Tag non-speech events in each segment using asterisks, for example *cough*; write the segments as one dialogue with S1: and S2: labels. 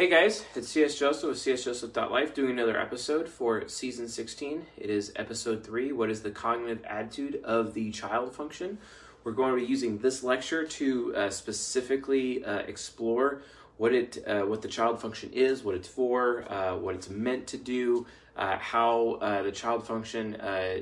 S1: Hey guys, it's CS Joseph with csjoseph.life doing another episode for season 16. It is episode 3 What is the cognitive attitude of the child function? We're going to be using this lecture to uh, specifically uh, explore what it uh, what the child function is, what it's for, uh, what it's meant to do, uh, how uh, the child function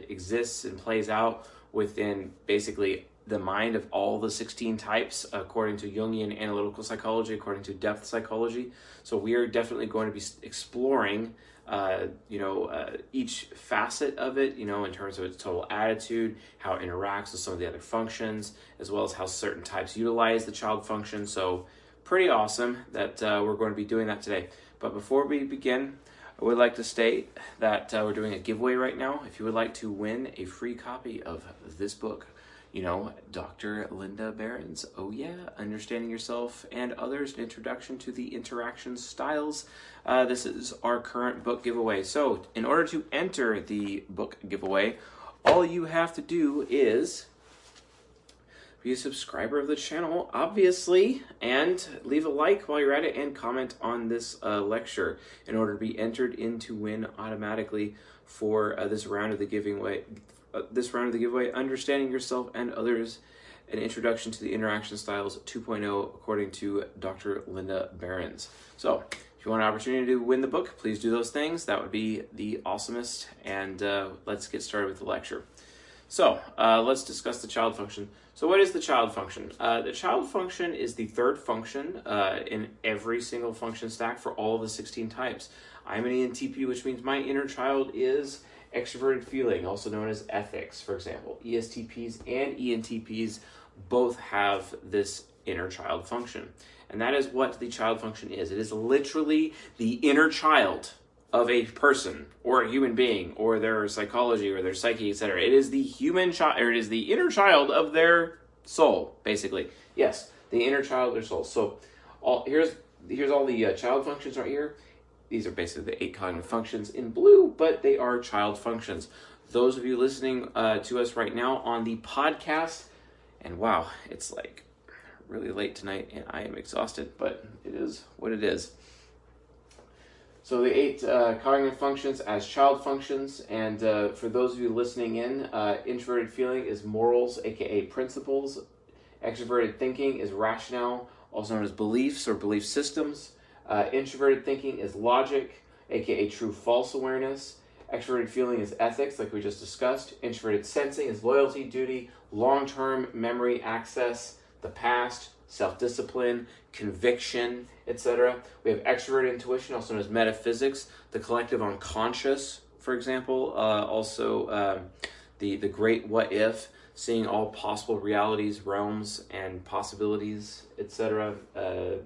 S1: exists and plays out within basically the mind of all the 16 types according to Jungian analytical psychology, according to depth psychology. So we are definitely going to be exploring, uh, you know, uh, each facet of it, you know, in terms of its total attitude, how it interacts with some of the other functions, as well as how certain types utilize the child function. So pretty awesome that uh, we're going to be doing that today. But before we begin, I would like to state that uh, we're doing a giveaway right now. If you would like to win a free copy of this book, you know, Dr. Linda Berens. Oh, yeah, Understanding Yourself and Others, an introduction to the interaction styles. Uh, this is our current book giveaway. So, in order to enter the book giveaway, all you have to do is be a subscriber of the channel, obviously, and leave a like while you're at it and comment on this uh, lecture in order to be entered in to win automatically for uh, this round of the giving away uh, this round of the giveaway, Understanding Yourself and Others, an introduction to the interaction styles 2.0 according to Dr. Linda Berens. So if you want an opportunity to win the book, please do those things. That would be the awesomest. And uh, let's get started with the lecture. So uh, let's discuss the child function. So what is the child function? Uh, the child function is the third function uh, in every single function stack for all the 16 types. I'm an ENTP, which means my inner child is extroverted feeling, also known as ethics, for example. ESTPs and ENTPs both have this inner child function. And that is what the child function is. It is literally the inner child of a person or a human being or their psychology or their psyche, etc. It is the human child, or it is the inner child of their soul, basically. Yes, the inner child of their soul. So, all here's here's all the uh, child functions right here. These are basically the eight cognitive functions in blue, but they are child functions. Those of you listening uh, to us right now on the podcast, and wow, it's like really late tonight and I am exhausted, but it is what it is. So the eight uh, cognitive functions as child functions, and uh, for those of you listening in, uh, introverted feeling is morals, aka principles. Extroverted thinking is rationale, also known as beliefs or belief systems. Uh, introverted thinking is logic, aka true false awareness. Extroverted feeling is ethics, like we just discussed. Introverted sensing is loyalty, duty, long term memory access, the past, self discipline, conviction, etc. We have extroverted intuition, also known as metaphysics, the collective unconscious, for example. Uh, also, um, the, the great what if, seeing all possible realities, realms, and possibilities, etc. Uh,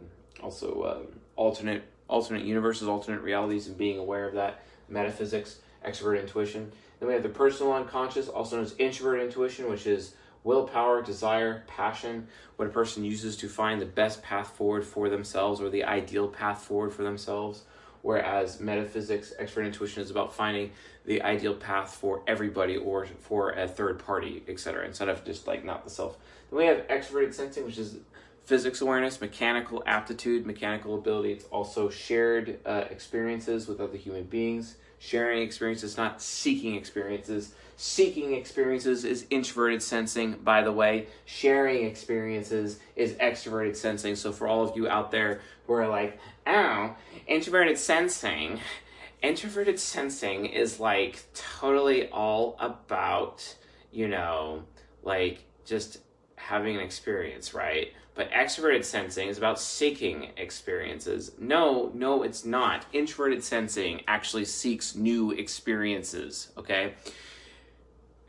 S1: also, um, alternate alternate universes, alternate realities, and being aware of that. Metaphysics, extrovert intuition. Then we have the personal unconscious, also known as introvert intuition, which is willpower, desire, passion, what a person uses to find the best path forward for themselves or the ideal path forward for themselves. Whereas metaphysics, extrovert intuition is about finding the ideal path for everybody or for a third party, etc. Instead of just like not the self. Then we have extroverted sensing, which is physics awareness, mechanical aptitude, mechanical ability. It's also shared uh, experiences with other human beings. Sharing experiences, not seeking experiences. Seeking experiences is introverted sensing, by the way. Sharing experiences is extroverted sensing. So, for all of you out there who are like, oh, introverted sensing, introverted sensing is like totally all about, you know, like just having an experience, right? But extroverted sensing is about seeking experiences. No, no, it's not. Introverted sensing actually seeks new experiences, okay?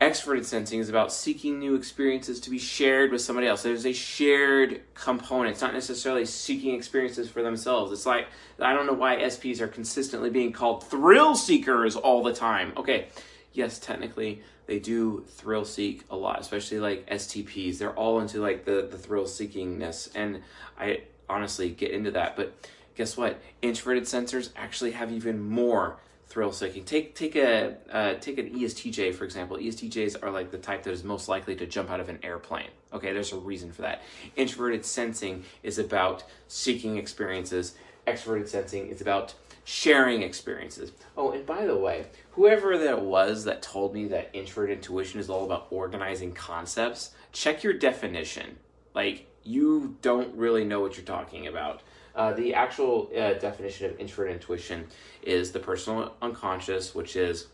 S1: Extroverted sensing is about seeking new experiences to be shared with somebody else. There's a shared component. It's not necessarily seeking experiences for themselves. It's like, I don't know why SPs are consistently being called thrill seekers all the time. Okay, yes, technically they do thrill seek a lot, especially like STPs. They're all into like the, the thrill seekingness. And I honestly get into that. But guess what? Introverted sensors actually have even more thrill seeking. Take take a uh, take an ESTJ for example. ESTJs are like the type that is most likely to jump out of an airplane. Okay, there's a reason for that. Introverted sensing is about seeking experiences. extroverted sensing is about sharing experiences. Oh, and by the way, whoever that was that told me that introverted intuition is all about organizing concepts, check your definition. Like, you don't really know what you're talking about. Uh, the actual uh, definition of introverted intuition is the personal unconscious, which is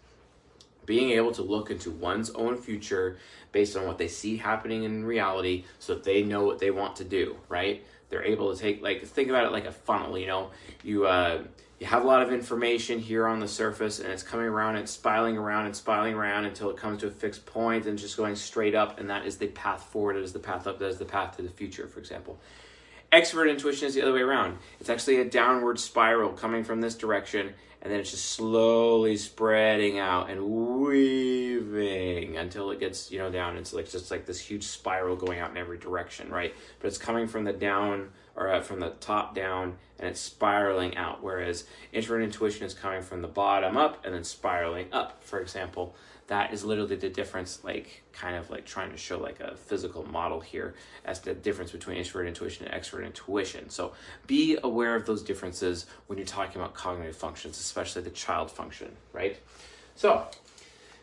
S1: being able to look into one's own future based on what they see happening in reality so that they know what they want to do, right? They're able to take, like, think about it like a funnel, you know? You, uh, you have a lot of information here on the surface and it's coming around and spiraling around and spiraling around until it comes to a fixed point and just going straight up and that is the path forward that is the path up that is the path to the future for example extrovert intuition is the other way around. It's actually a downward spiral coming from this direction and then it's just slowly spreading out and weaving until it gets you know down it's like just like this huge spiral going out in every direction right? But it's coming from the down or uh, from the top down and it's spiraling out whereas introvert intuition is coming from the bottom up and then spiraling up for example that is literally the difference like kind of like trying to show like a physical model here as the difference between introvert intuition and extrovert intuition so be aware of those differences when you're talking about cognitive functions especially the child function right so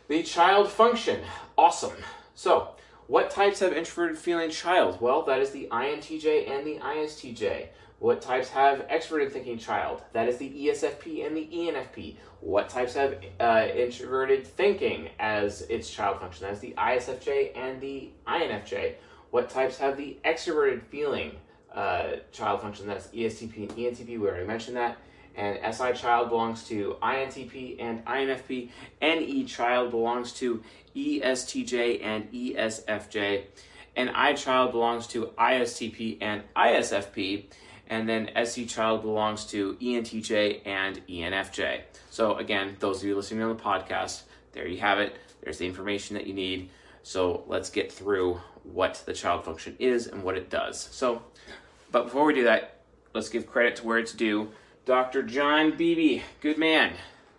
S1: the child function awesome so what types have introverted feeling child? Well, that is the INTJ and the ISTJ. What types have extroverted thinking child? That is the ESFP and the ENFP. What types have uh, introverted thinking as its child function? That is the ISFJ and the INFJ. What types have the extroverted feeling uh, child function? That's ESTP and ENTP. We already mentioned that. And SI child belongs to INTP and INFP. NE child belongs to ESTJ and ESFJ. NI child belongs to ISTP and ISFP. And then SE child belongs to ENTJ and ENFJ. So again, those of you listening on the podcast, there you have it. There's the information that you need. So let's get through what the child function is and what it does. So, but before we do that, let's give credit to where it's due. Dr. John Beebe, good man.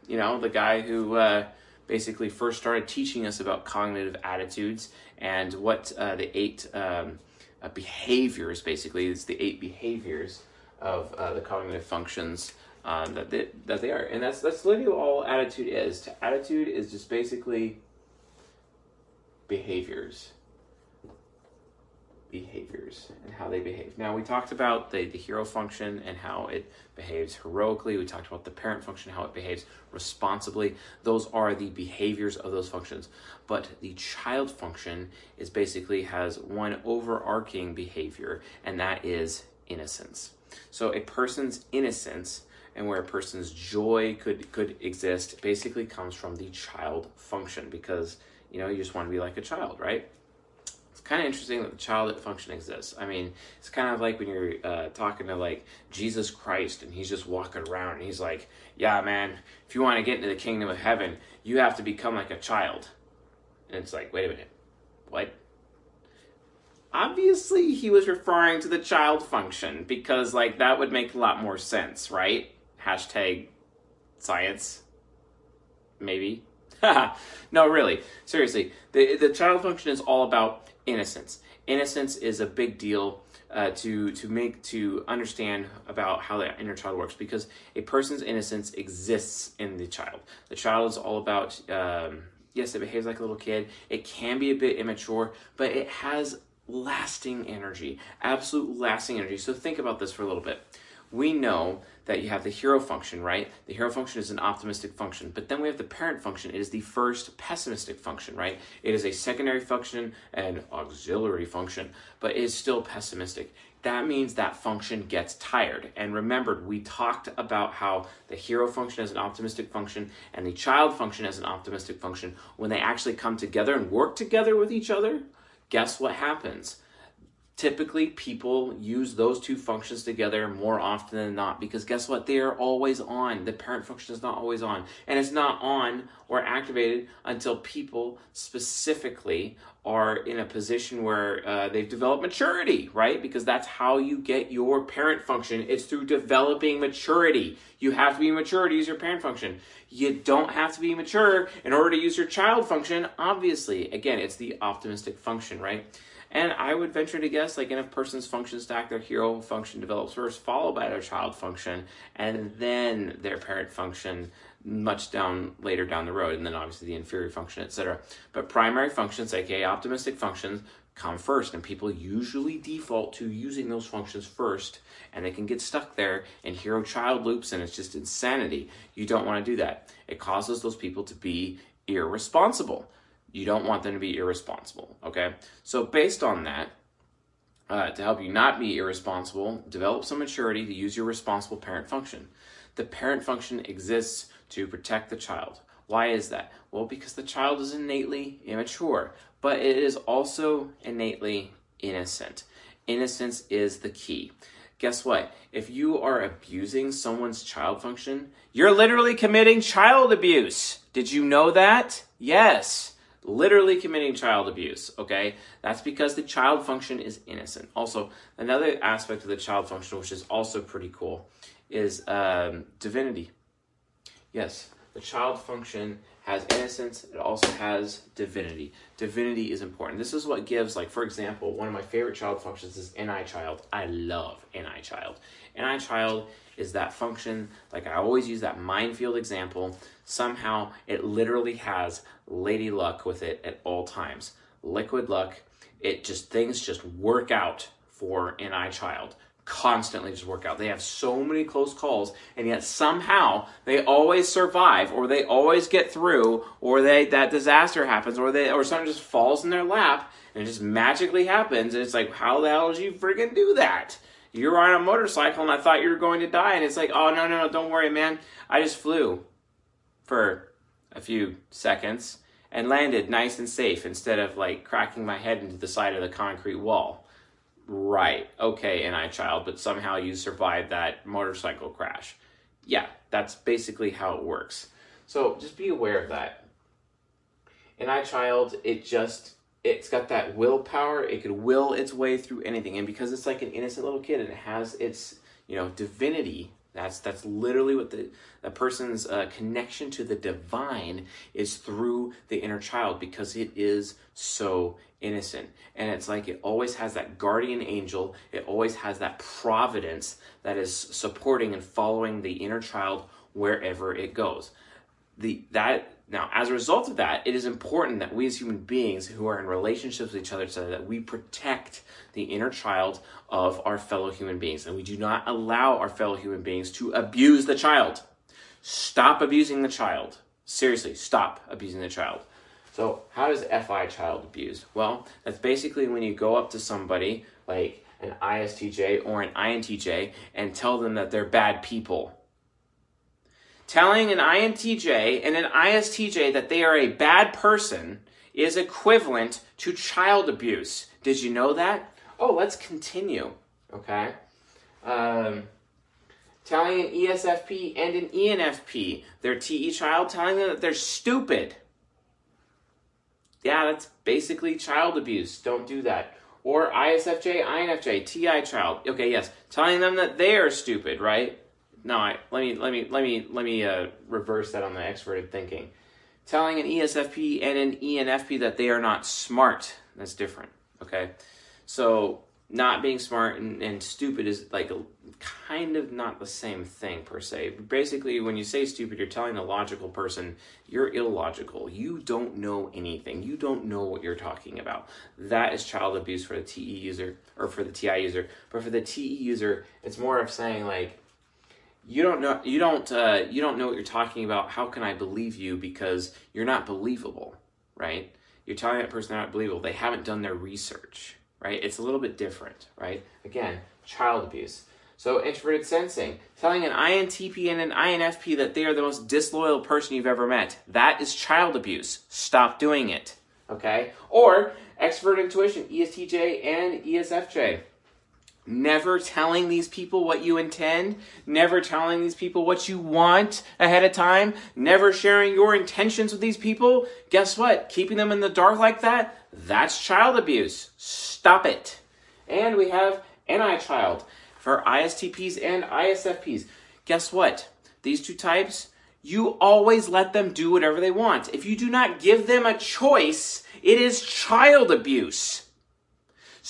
S1: You know, the guy who uh, basically first started teaching us about cognitive attitudes and what uh, the eight um, uh, behaviors, basically, it's the eight behaviors of uh, the cognitive functions um, that, they, that they are. And that's, that's literally all attitude is. Attitude is just basically behaviors behaviors and how they behave. Now, we talked about the, the hero function and how it behaves heroically. We talked about the parent function, how it behaves responsibly. Those are the behaviors of those functions. But the child function is basically has one overarching behavior, and that is innocence. So a person's innocence and where a person's joy could could exist basically comes from the child function because you know you just want to be like a child, right? Kind of interesting that the child function exists. I mean, it's kind of like when you're uh, talking to like Jesus Christ and he's just walking around and he's like, "Yeah, man, if you want to get into the kingdom of heaven, you have to become like a child." And it's like, wait a minute, what? Obviously, he was referring to the child function because like that would make a lot more sense, right? Hashtag science, maybe. *laughs* no, really, seriously, the the child function is all about innocence. Innocence is a big deal uh, to to make to understand about how the inner child works because a person's innocence exists in the child. The child is all about um, yes, it behaves like a little kid. It can be a bit immature, but it has lasting energy, absolute lasting energy. So think about this for a little bit we know that you have the hero function, right? The hero function is an optimistic function, but then we have the parent function. It is the first pessimistic function, right? It is a secondary function and auxiliary function, but it is still pessimistic. That means that function gets tired. And remember, we talked about how the hero function is an optimistic function and the child function is an optimistic function. When they actually come together and work together with each other, guess what happens? Typically people use those two functions together more often than not because guess what? They are always on. The parent function is not always on. And it's not on or activated until people specifically are in a position where uh, they've developed maturity right? Because that's how you get your parent function. It's through developing maturity. You have to be mature to use your parent function. You don't have to be mature in order to use your child function obviously. Again it's the optimistic function right? And I would venture to guess, like in a person's function stack, their hero function develops first, followed by their child function, and then their parent function much down later down the road, and then obviously the inferior function, etc. But primary functions, aka optimistic functions, come first, and people usually default to using those functions first, and they can get stuck there in hero child loops, and it's just insanity. You don't want to do that. It causes those people to be irresponsible. You don't want them to be irresponsible, okay? So, based on that, uh, to help you not be irresponsible, develop some maturity to use your responsible parent function. The parent function exists to protect the child. Why is that? Well, because the child is innately immature, but it is also innately innocent. Innocence is the key. Guess what? If you are abusing someone's child function, you're literally committing child abuse. Did you know that? Yes literally committing child abuse, okay? That's because the child function is innocent. Also, another aspect of the child function, which is also pretty cool, is um, divinity. Yes, the child function has innocence, it also has divinity. Divinity is important. This is what gives, like, for example, one of my favorite child functions is NI child. I love NI child. NI child is that function, like I always use that minefield example, somehow it literally has lady luck with it at all times. Liquid luck, it just, things just work out for NI child constantly just work out. They have so many close calls, and yet somehow they always survive, or they always get through, or they that disaster happens, or they or something just falls in their lap, and it just magically happens. And it's like, how the hell did you freaking do that? You're on a motorcycle, and I thought you were going to die, and it's like, oh no no no, don't worry, man. I just flew for a few seconds and landed nice and safe instead of like cracking my head into the side of the concrete wall. Right, okay, NI child, but somehow you survived that motorcycle crash. Yeah, that's basically how it works. So just be aware of that. NI child, it just it's got that willpower. It could will its way through anything, and because it's like an innocent little kid and it has its you know divinity that's that's literally what the a person's uh, connection to the divine is through the inner child because it is so innocent. And it's like it always has that guardian angel. It always has that providence that is supporting and following the inner child wherever it goes. The that now as a result of that it is important that we as human beings who are in relationships with each other so that we protect the inner child of our fellow human beings. And we do not allow our fellow human beings to abuse the child. Stop abusing the child. Seriously stop abusing the child. So how does fi child abuse? Well that's basically when you go up to somebody like an istj or an intj and tell them that they're bad people telling an INTJ and an ISTJ that they are a bad person is equivalent to child abuse. Did you know that? Oh, let's continue. Okay. Um, telling an ESFP and an ENFP, their TE child, telling them that they're stupid. Yeah, that's basically child abuse. Don't do that. Or ISFJ, INFJ, TI child. Okay, yes. Telling them that they are stupid, right? No, I, let me let me let me let me uh, reverse that on the extroverted thinking. Telling an ESFP and an ENFP that they are not smart. That's different. Okay, so not being smart and, and stupid is like a, kind of not the same thing per se. Basically, when you say stupid, you're telling the logical person you're illogical. You don't know anything. You don't know what you're talking about. That is child abuse for the TE user or for the TI user. But for the TE user, it's more of saying like you don't know you don't uh, you don't know what you're talking about. How can i believe you? Because you're not believable right? You're telling that person they're not believable. They haven't done their research right? It's a little bit different right? Again child abuse. So introverted sensing telling an intp and an infp that they are the most disloyal person you've ever met. That is child abuse. Stop doing it okay? Or extrovert intuition estj and esfj never telling these people what you intend, never telling these people what you want ahead of time, never sharing your intentions with these people, guess what? Keeping them in the dark like that, that's child abuse. Stop it. And we have NI child for ISTPs and ISFPs. Guess what? These two types, you always let them do whatever they want. If you do not give them a choice, it is child abuse.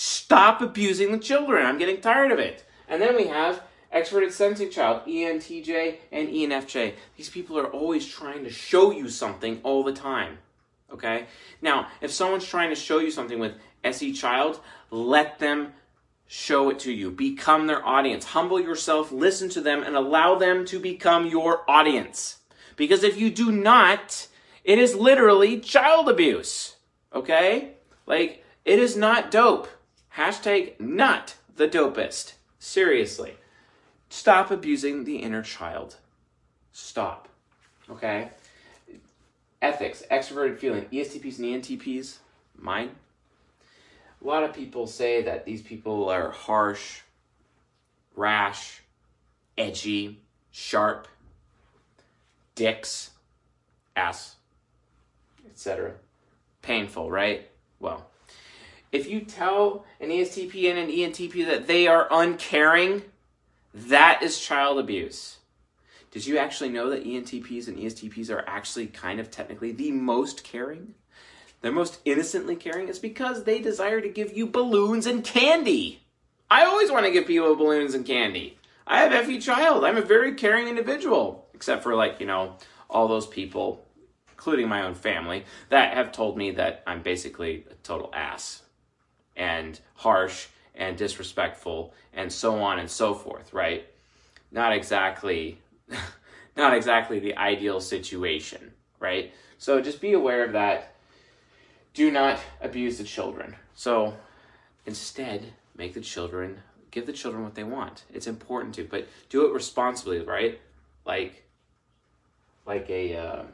S1: Stop abusing the children. I'm getting tired of it. And then we have extroverted sensing child, ENTJ and ENFJ. These people are always trying to show you something all the time. Okay? Now, if someone's trying to show you something with SE child, let them show it to you. Become their audience. Humble yourself, listen to them, and allow them to become your audience. Because if you do not, it is literally child abuse. Okay? Like, it is not dope. Hashtag not the dopest. Seriously. Stop abusing the inner child. Stop. Okay? Ethics, extroverted feeling, ESTPs and ENTPs, mine. A lot of people say that these people are harsh, rash, edgy, sharp, dicks, ass, etc. Painful, right? Well, if you tell an ESTP and an ENTP that they are uncaring, that is child abuse. Did you actually know that ENTPs and ESTPs are actually kind of technically the most caring? They're most innocently caring is because they desire to give you balloons and candy. I always want to give people balloons and candy. I have FE child. I'm a very caring individual, except for like, you know, all those people, including my own family, that have told me that I'm basically a total ass and harsh and disrespectful and so on and so forth, right? Not exactly *laughs* not exactly the ideal situation, right? So just be aware of that. Do not abuse the children. So instead, make the children give the children what they want. It's important to, but do it responsibly, right? Like like a um,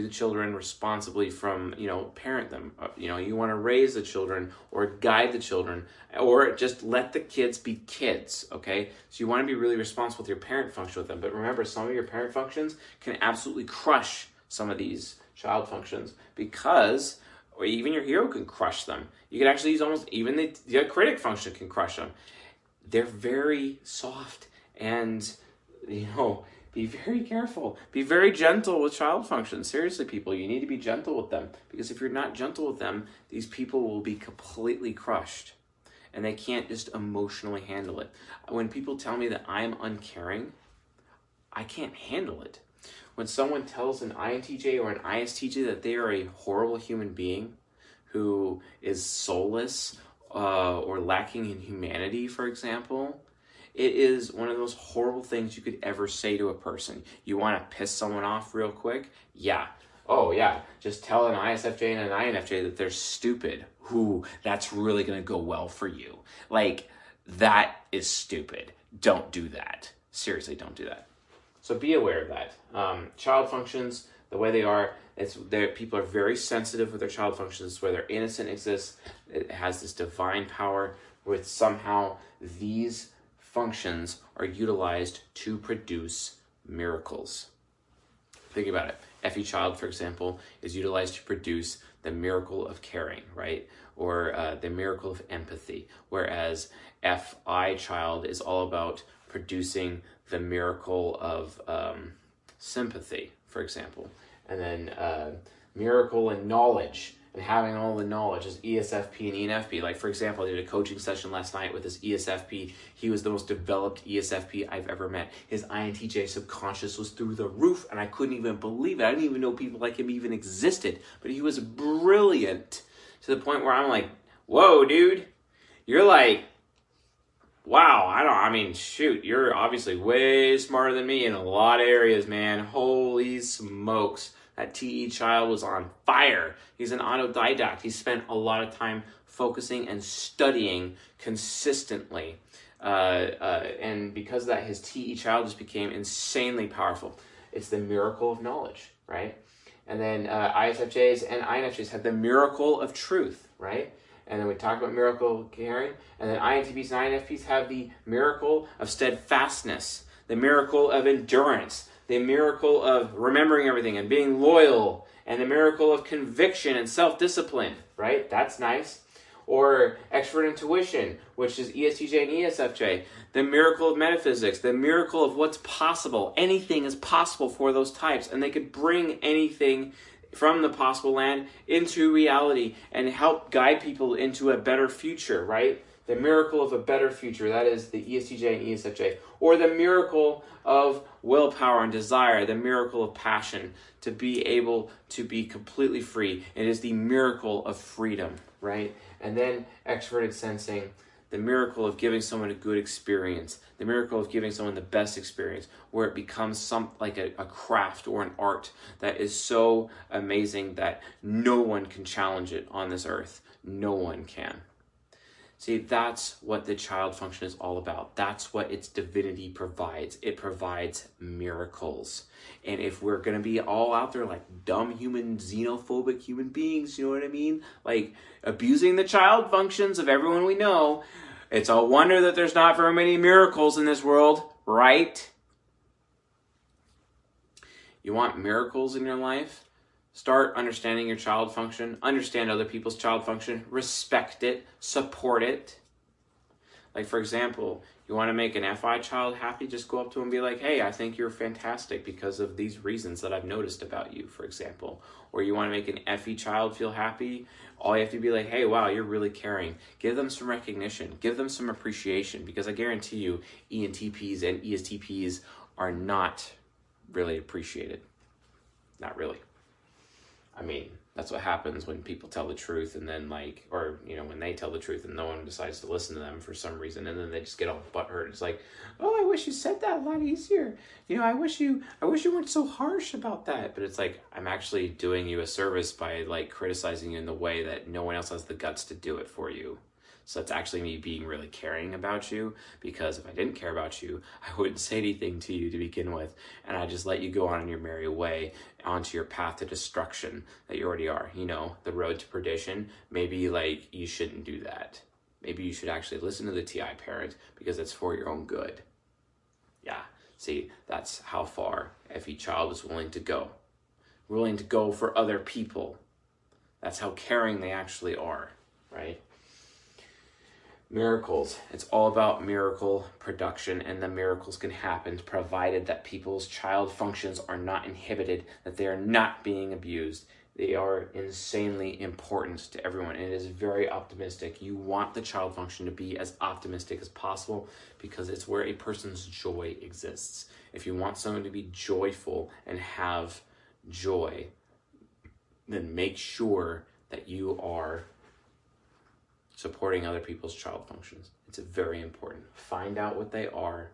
S1: the children responsibly from you know parent them? Uh, you know you want to raise the children or guide the children or just let the kids be kids okay? So you want to be really responsible with your parent function with them. But remember some of your parent functions can absolutely crush some of these child functions because or even your hero can crush them. You can actually use almost even the, the critic function can crush them. They're very soft and you know be very careful. Be very gentle with child functions. Seriously, people, you need to be gentle with them because if you're not gentle with them, these people will be completely crushed and they can't just emotionally handle it. When people tell me that I'm uncaring, I can't handle it. When someone tells an INTJ or an ISTJ that they are a horrible human being who is soulless uh, or lacking in humanity, for example, it is one of those horrible things you could ever say to a person. You want to piss someone off real quick? Yeah. Oh, yeah. Just tell an ISFJ and an INFJ that they're stupid. Who that's really going to go well for you. Like, that is stupid. Don't do that. Seriously, don't do that. So be aware of that. Um, child functions, the way they are, it's their people are very sensitive with their child functions, where their innocent exists. It has this divine power with somehow these functions are utilized to produce miracles. Think about it. FE child, for example, is utilized to produce the miracle of caring, right? Or uh, the miracle of empathy. Whereas FI child is all about producing the miracle of um, sympathy, for example. And then uh, miracle and knowledge and having all the knowledge as ESFP and ENFP. Like, for example, I did a coaching session last night with this ESFP. He was the most developed ESFP I've ever met. His INTJ subconscious was through the roof, and I couldn't even believe it. I didn't even know people like him even existed. But he was brilliant to the point where I'm like, whoa, dude, you're like, wow, I don't, I mean, shoot, you're obviously way smarter than me in a lot of areas, man. Holy smokes. That TE child was on fire. He's an autodidact. He spent a lot of time focusing and studying consistently. Uh, uh, and because of that, his TE child just became insanely powerful. It's the miracle of knowledge, right? And then uh, ISFJs and INFJs have the miracle of truth, right? And then we talk about miracle caring. And then INTPs and INFPs have the miracle of steadfastness, the miracle of endurance, the miracle of remembering everything and being loyal, and the miracle of conviction and self discipline, right? That's nice. Or expert intuition, which is ESTJ and ESFJ. The miracle of metaphysics, the miracle of what's possible. Anything is possible for those types, and they could bring anything from the possible land into reality and help guide people into a better future, right? The miracle of a better future, that is the ESTJ and ESFJ, or the miracle of willpower and desire, the miracle of passion to be able to be completely free. It is the miracle of freedom, right? And then extroverted sensing, the miracle of giving someone a good experience, the miracle of giving someone the best experience, where it becomes some like a, a, craft or an art that is so amazing that no one can challenge it on this earth. No one can. See, that's what the child function is all about. That's what its divinity provides. It provides miracles. And if we're going to be all out there like dumb human, xenophobic human beings, you know what I mean? Like abusing the child functions of everyone we know, it's a wonder that there's not very many miracles in this world, right? You want miracles in your life? Start understanding your child function, understand other people's child function, respect it, support it. Like, for example, you want to make an FI child happy, just go up to them and be like, hey, I think you're fantastic because of these reasons that I've noticed about you, for example. Or you want to make an FE child feel happy, all you have to be like, hey, wow, you're really caring. Give them some recognition, give them some appreciation because I guarantee you, ENTPs and ESTPs are not really appreciated. Not really. I mean, that's what happens when people tell the truth and then like or you know when they tell the truth and no one decides to listen to them for some reason and then they just get all butthurt. It's like oh i wish you said that a lot easier. You know i wish you i wish you weren't so harsh about that. But it's like i'm actually doing you a service by like criticizing you in the way that no one else has the guts to do it for you so that's actually me being really caring about you because if I didn't care about you, *laughs* I wouldn't say anything to you to begin with. And I just let you go on in your merry way onto your path to destruction that you already are. You know, the road to perdition. Maybe like you shouldn't do that. Maybe you should actually listen to the TI parent because it's for your own good. Yeah, see, that's how far FE child is willing to go. Willing to go for other people. That's how caring they actually are, right? Miracles. It's all about miracle production, and the miracles can happen provided that people's child functions are not inhibited, that they are not being abused. They are insanely important to everyone, and it is very optimistic. You want the child function to be as optimistic as possible because it's where a person's joy exists. If you want someone to be joyful and have joy, then make sure that you are supporting other people's child functions. It's very important. Find out what they are,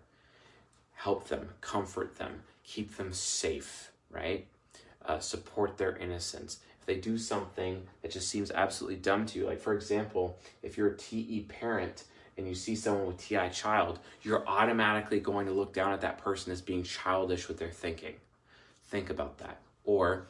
S1: help them, comfort them, keep them safe, right? Uh, support their innocence. If they do something that just seems absolutely dumb to you, like for example, if you're a TE parent and you see someone with TI child, you're automatically going to look down at that person as being childish with their thinking. Think about that. Or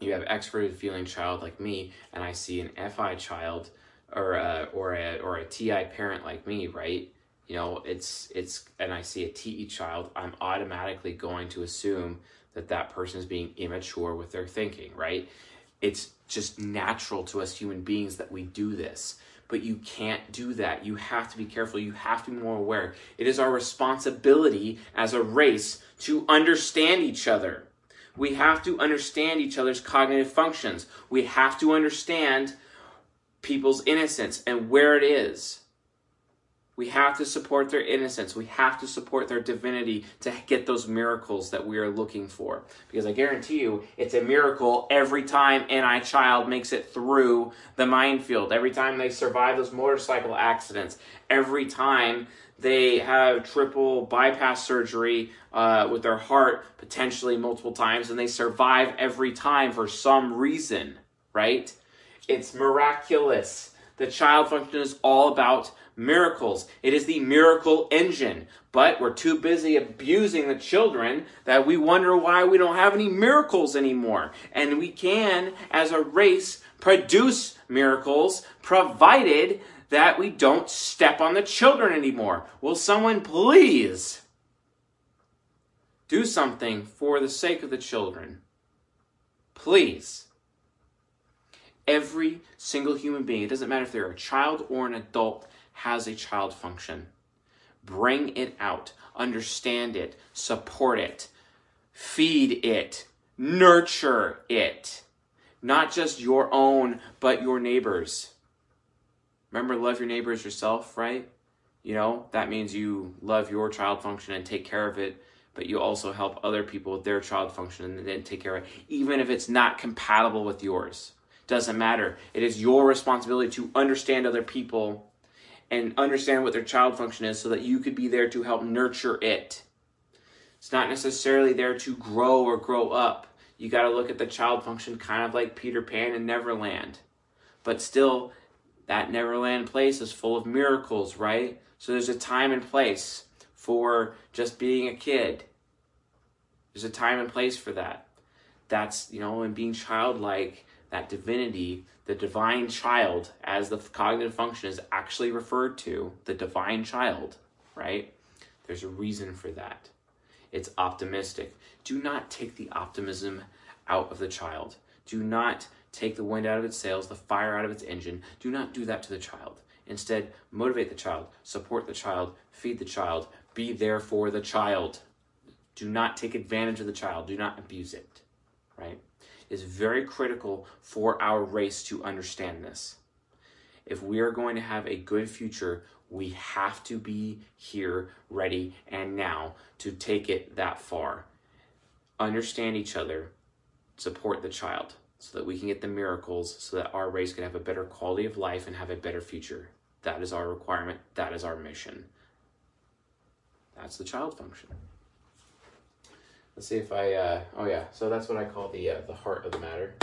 S1: you have extroverted feeling child like me, and I see an FI child or a, or a or a TI parent like me, right? You know, it's it's and I see a TE child, I'm automatically going to assume that that person is being immature with their thinking, right? It's just natural to us human beings that we do this. But you can't do that. You have to be careful. You have to be more aware. It is our responsibility as a race to understand each other. We have to understand each other's cognitive functions. We have to understand people's innocence and where it is. We have to support their innocence. We have to support their divinity to get those miracles that we are looking for. Because I guarantee you, it's a miracle every time NI child makes it through the minefield, every time they survive those motorcycle accidents, every time they have triple bypass surgery uh, with their heart potentially multiple times, and they survive every time for some reason, right? It's miraculous. The child function is all about miracles. It is the miracle engine. But we're too busy abusing the children that we wonder why we don't have any miracles anymore. And we can, as a race, produce miracles provided that we don't step on the children anymore. Will someone please do something for the sake of the children? Please. Every single human being, it doesn't matter if they're a child or an adult, has a child function. Bring it out, understand it, support it, feed it, nurture it. not just your own, but your neighbors. Remember, love your neighbors yourself, right? You know, that means you love your child function and take care of it, but you also help other people with their child function and then take care of it, even if it's not compatible with yours. Doesn't matter. It is your responsibility to understand other people and understand what their child function is so that you could be there to help nurture it. It's not necessarily there to grow or grow up. You got to look at the child function kind of like Peter Pan and Neverland. But still, that Neverland place is full of miracles, right? So there's a time and place for just being a kid. There's a time and place for that. That's, you know, and being childlike, that divinity, the divine child, as the cognitive function is actually referred to, the divine child, right? There's a reason for that. It's optimistic. Do not take the optimism out of the child. Do not take the wind out of its sails, the fire out of its engine. Do not do that to the child. Instead, motivate the child, support the child, feed the child, be there for the child. Do not take advantage of the child. Do not abuse it, right? It's very critical for our race to understand this. If we are going to have a good future, we have to be here, ready, and now to take it that far. Understand each other, support the child so that we can get the miracles so that our race can have a better quality of life and have a better future. That is our requirement. That is our mission. That's the child function. Let's see if I, uh, oh yeah, so that's what I call the, uh, the heart of the matter.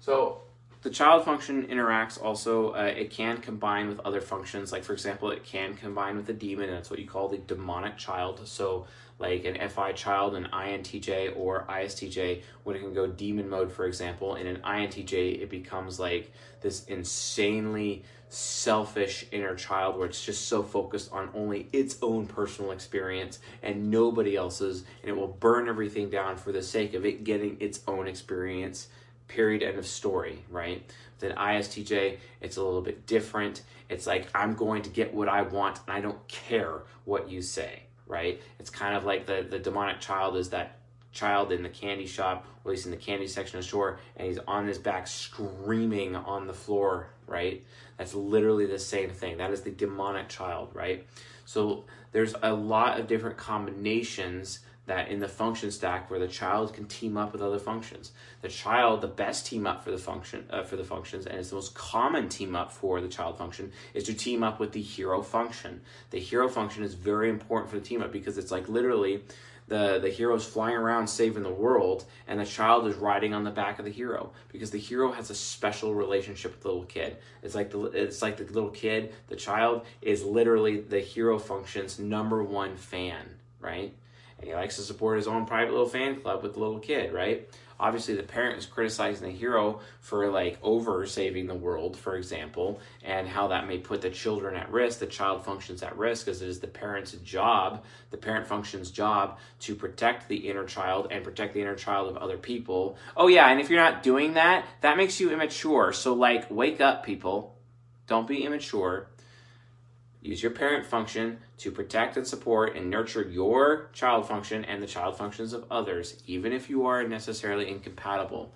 S1: So the child function interacts also, uh, it can combine with other functions. Like for example, it can combine with a demon. That's what you call the demonic child. So like an FI child, an INTJ or ISTJ, when it can go demon mode, for example, in an INTJ, it becomes like this insanely selfish inner child where it's just so focused on only its own personal experience and nobody else's, and it will burn everything down for the sake of it getting its own experience. Period. End of story. Right. Then ISTJ, it's a little bit different. It's like I'm going to get what I want, and I don't care what you say. Right. It's kind of like the the demonic child is that child in the candy shop, or at least in the candy section of store, and he's on his back screaming on the floor, right? That's literally the same thing. That is the demonic child, right? So there's a lot of different combinations that in the function stack where the child can team up with other functions. The child, the best team up for the function uh, for the functions, and it's the most common team up for the child function is to team up with the hero function. The hero function is very important for the team up because it's like literally the the hero's flying around saving the world and the child is riding on the back of the hero because the hero has a special relationship with the little kid it's like the it's like the little kid the child is literally the hero function's number one fan right and he likes to support his own private little fan club with the little kid right? Obviously the parent is criticizing the hero for like over saving the world for example and how that may put the children at risk the child functions at risk as it is the parent's job the parent functions job to protect the inner child and protect the inner child of other people. Oh yeah and if you're not doing that that makes you immature. So like wake up people. Don't be immature Use your parent function to protect and support and nurture your child function and the child functions of others, even if you are necessarily incompatible.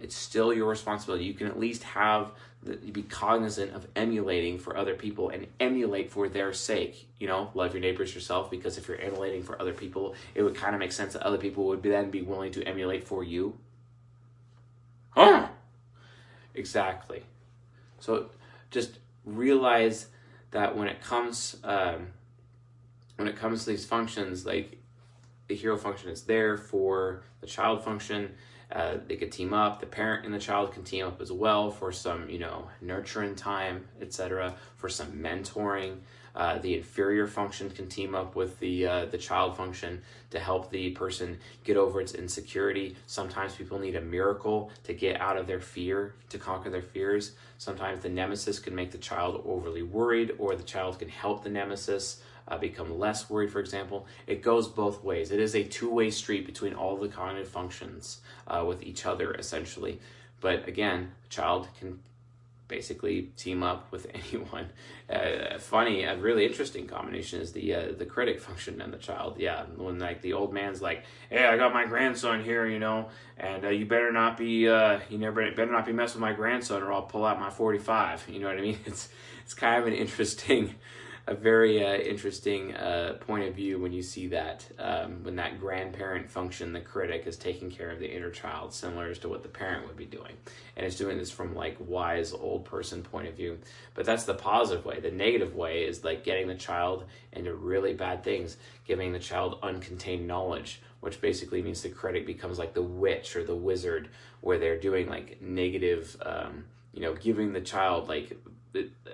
S1: It's still your responsibility. You can at least have the, be cognizant of emulating for other people and emulate for their sake. You know, love your neighbors yourself because if you're emulating for other people, it would kind of make sense that other people would then be willing to emulate for you. Huh? Exactly. So just realize that when it comes um, when it comes to these functions, like the hero function is there for the child function. Uh, they could team up. The parent and the child can team up as well for some, you know, nurturing time, etc. For some mentoring. Uh, the inferior function can team up with the uh, the child function to help the person get over its insecurity. Sometimes people need a miracle to get out of their fear, to conquer their fears. Sometimes the nemesis can make the child overly worried, or the child can help the nemesis uh, become less worried, for example. It goes both ways. It is a two way street between all the cognitive functions uh, with each other, essentially. But again, the child can basically team up with *laughs* anyone. Uh, funny, a really interesting combination is the uh, the critic function and the child. Yeah, when like the old man's like, "Hey, I got my grandson here, you know, and uh, you better not be uh, you never better not be messing with my grandson, or I'll pull out my 45." *laughs* You know what I mean? *laughs* It's it's kind of an interesting a very uh, interesting uh, point of view when you see that um, when that grandparent function, the critic, is taking care of the inner child, similar to what the parent would be doing, and it's doing this from like wise old person point of view. But that's the positive way. The negative way is like getting the child into really bad things, giving the child uncontained knowledge, which basically means the critic becomes like the witch or the wizard, where they're doing like negative. Um, you know, giving the child like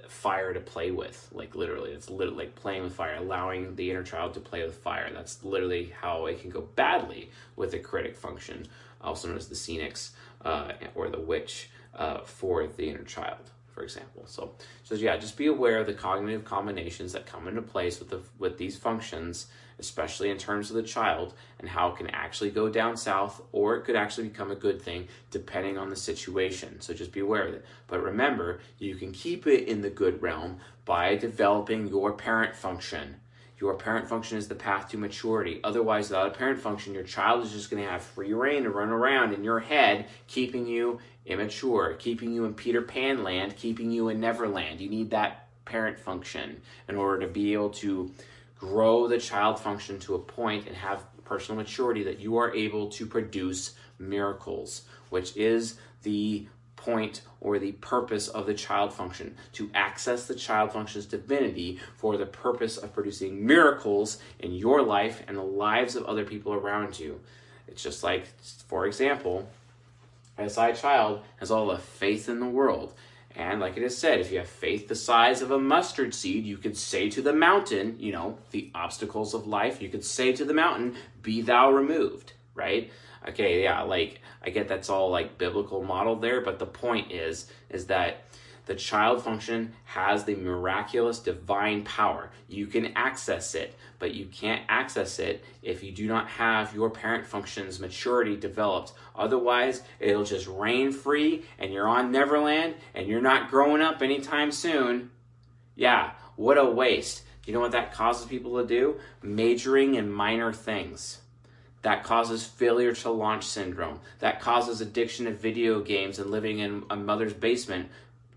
S1: fire to play with like literally it's literally like playing with fire allowing the inner child to play with fire. That's literally how it can go badly with the critic function also known as the Senex uh, or the witch uh, for the inner child for example. So so yeah just be aware of the cognitive combinations that come into place with the with these functions especially in terms of the child, and how it can actually go down south or it could actually become a good thing depending on the situation. So just be aware of it. But remember, you can keep it in the good realm by developing your parent function. Your parent function is the path to maturity. Otherwise, without a parent function, your child is just going to have free rein to run around in your head, keeping you immature, keeping you in Peter Pan land, keeping you in Neverland. You need that parent function in order to be able to grow the child function to a point and have personal maturity that you are able to produce miracles, which is the point or the purpose of the child function to access the child function's divinity for the purpose of producing miracles in your life and the lives of other people around you. It's just like, for example, SI child has all the faith in the world and like it is said, if you have faith the size of a mustard seed, you could say to the mountain, you know, the obstacles of life, you could say to the mountain, be thou removed, right? Okay, yeah, like I get that's all like biblical model there, but the point is, is that the child function has the miraculous divine power. You can access it, but you can't access it if you do not have your parent function's maturity developed. Otherwise, it'll just rain free and you're on Neverland and you're not growing up anytime soon. Yeah, what a waste. You know what that causes people to do? Majoring in minor things. That causes failure to launch syndrome. That causes addiction to video games and living in a mother's basement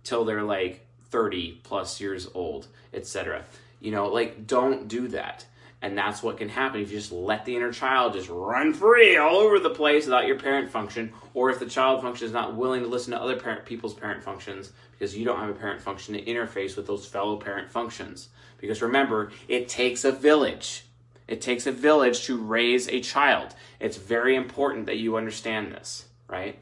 S1: till they're like 30 plus years old, etc. You know, like don't do that. And that's what can happen if you just let the inner child just run free all over the place without your parent function, or if the child function is not willing to listen to other parent people's parent functions because you don't have a parent function to interface with those fellow parent functions. Because remember, it takes a village. It takes a village to raise a child. It's very important that you understand this, right?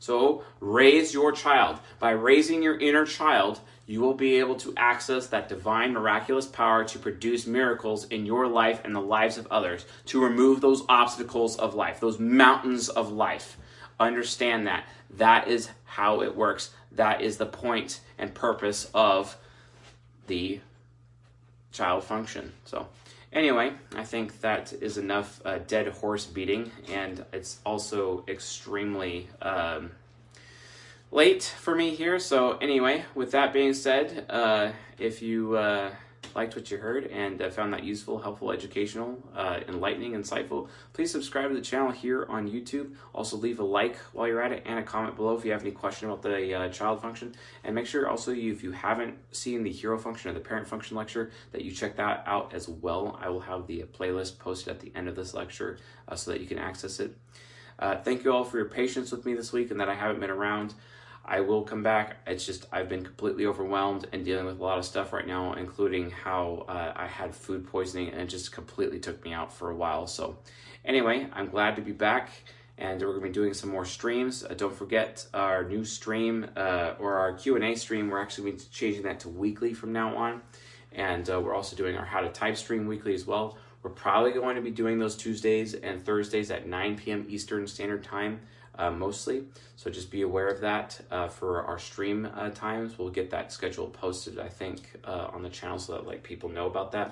S1: So raise your child. By raising your inner child, you will be able to access that divine miraculous power to produce miracles in your life and the lives of others, to remove those obstacles of life, those mountains of life. Understand that. That is how it works. That is the point and purpose of the child function. So, Anyway, I think that is enough uh, dead horse beating, and it's also extremely um, late for me here. So, anyway, with that being said, uh, if you uh, liked what you heard and uh, found that useful, helpful, educational, uh, enlightening, insightful, please subscribe to the channel here on YouTube. Also, leave a like while you're at it and a comment below if you have any question about the uh, child function. And make sure also, you, if you haven't seen the hero function or the parent function lecture, that you check that out as well. I will have the playlist posted at the end of this lecture uh, so that you can access it. Uh, thank you all for your patience with me this week and that I haven't been around. I will come back. It's just I've been completely overwhelmed and dealing with a lot of stuff right now, including how uh, I had food poisoning and it just completely took me out for a while. So, anyway, I'm glad to be back and we're to be doing some more streams. Uh, don't forget our new stream uh, or our Q&A stream. We're actually changing that to weekly from now on. And uh, we're also doing our How to Type stream weekly as well. We're probably going to be doing those Tuesdays and Thursdays at 9 p.m. Eastern Standard Time uh, mostly. So just be aware of that uh, for our stream uh, times. We'll get that schedule posted, I think, uh, on the channel so that like people know about that.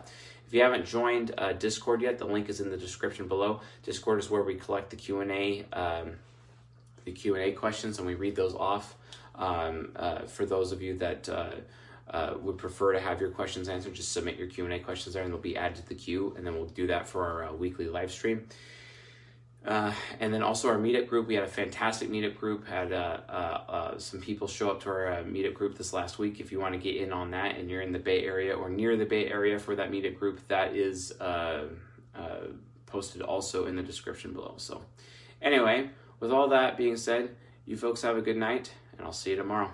S1: If you haven't joined uh, Discord yet, the link is in the description below. Discord is where we collect the Q and A, um, the Q and A questions, and we read those off Um, uh, for those of you that uh, would prefer to have your questions answered, just submit your Q and A questions there, and they'll be added to the queue, and then we'll do that for our uh, weekly live stream. Uh, and then also our meetup group. We had a fantastic meetup group. Had uh, uh, uh some people show up to our uh, meetup group this last week. If you want to get in on that, and you're in the Bay Area or near the Bay Area for that meetup group, that is uh, posted also in the description below. So, anyway, with all that being said, you folks have a good night, and I'll see you tomorrow.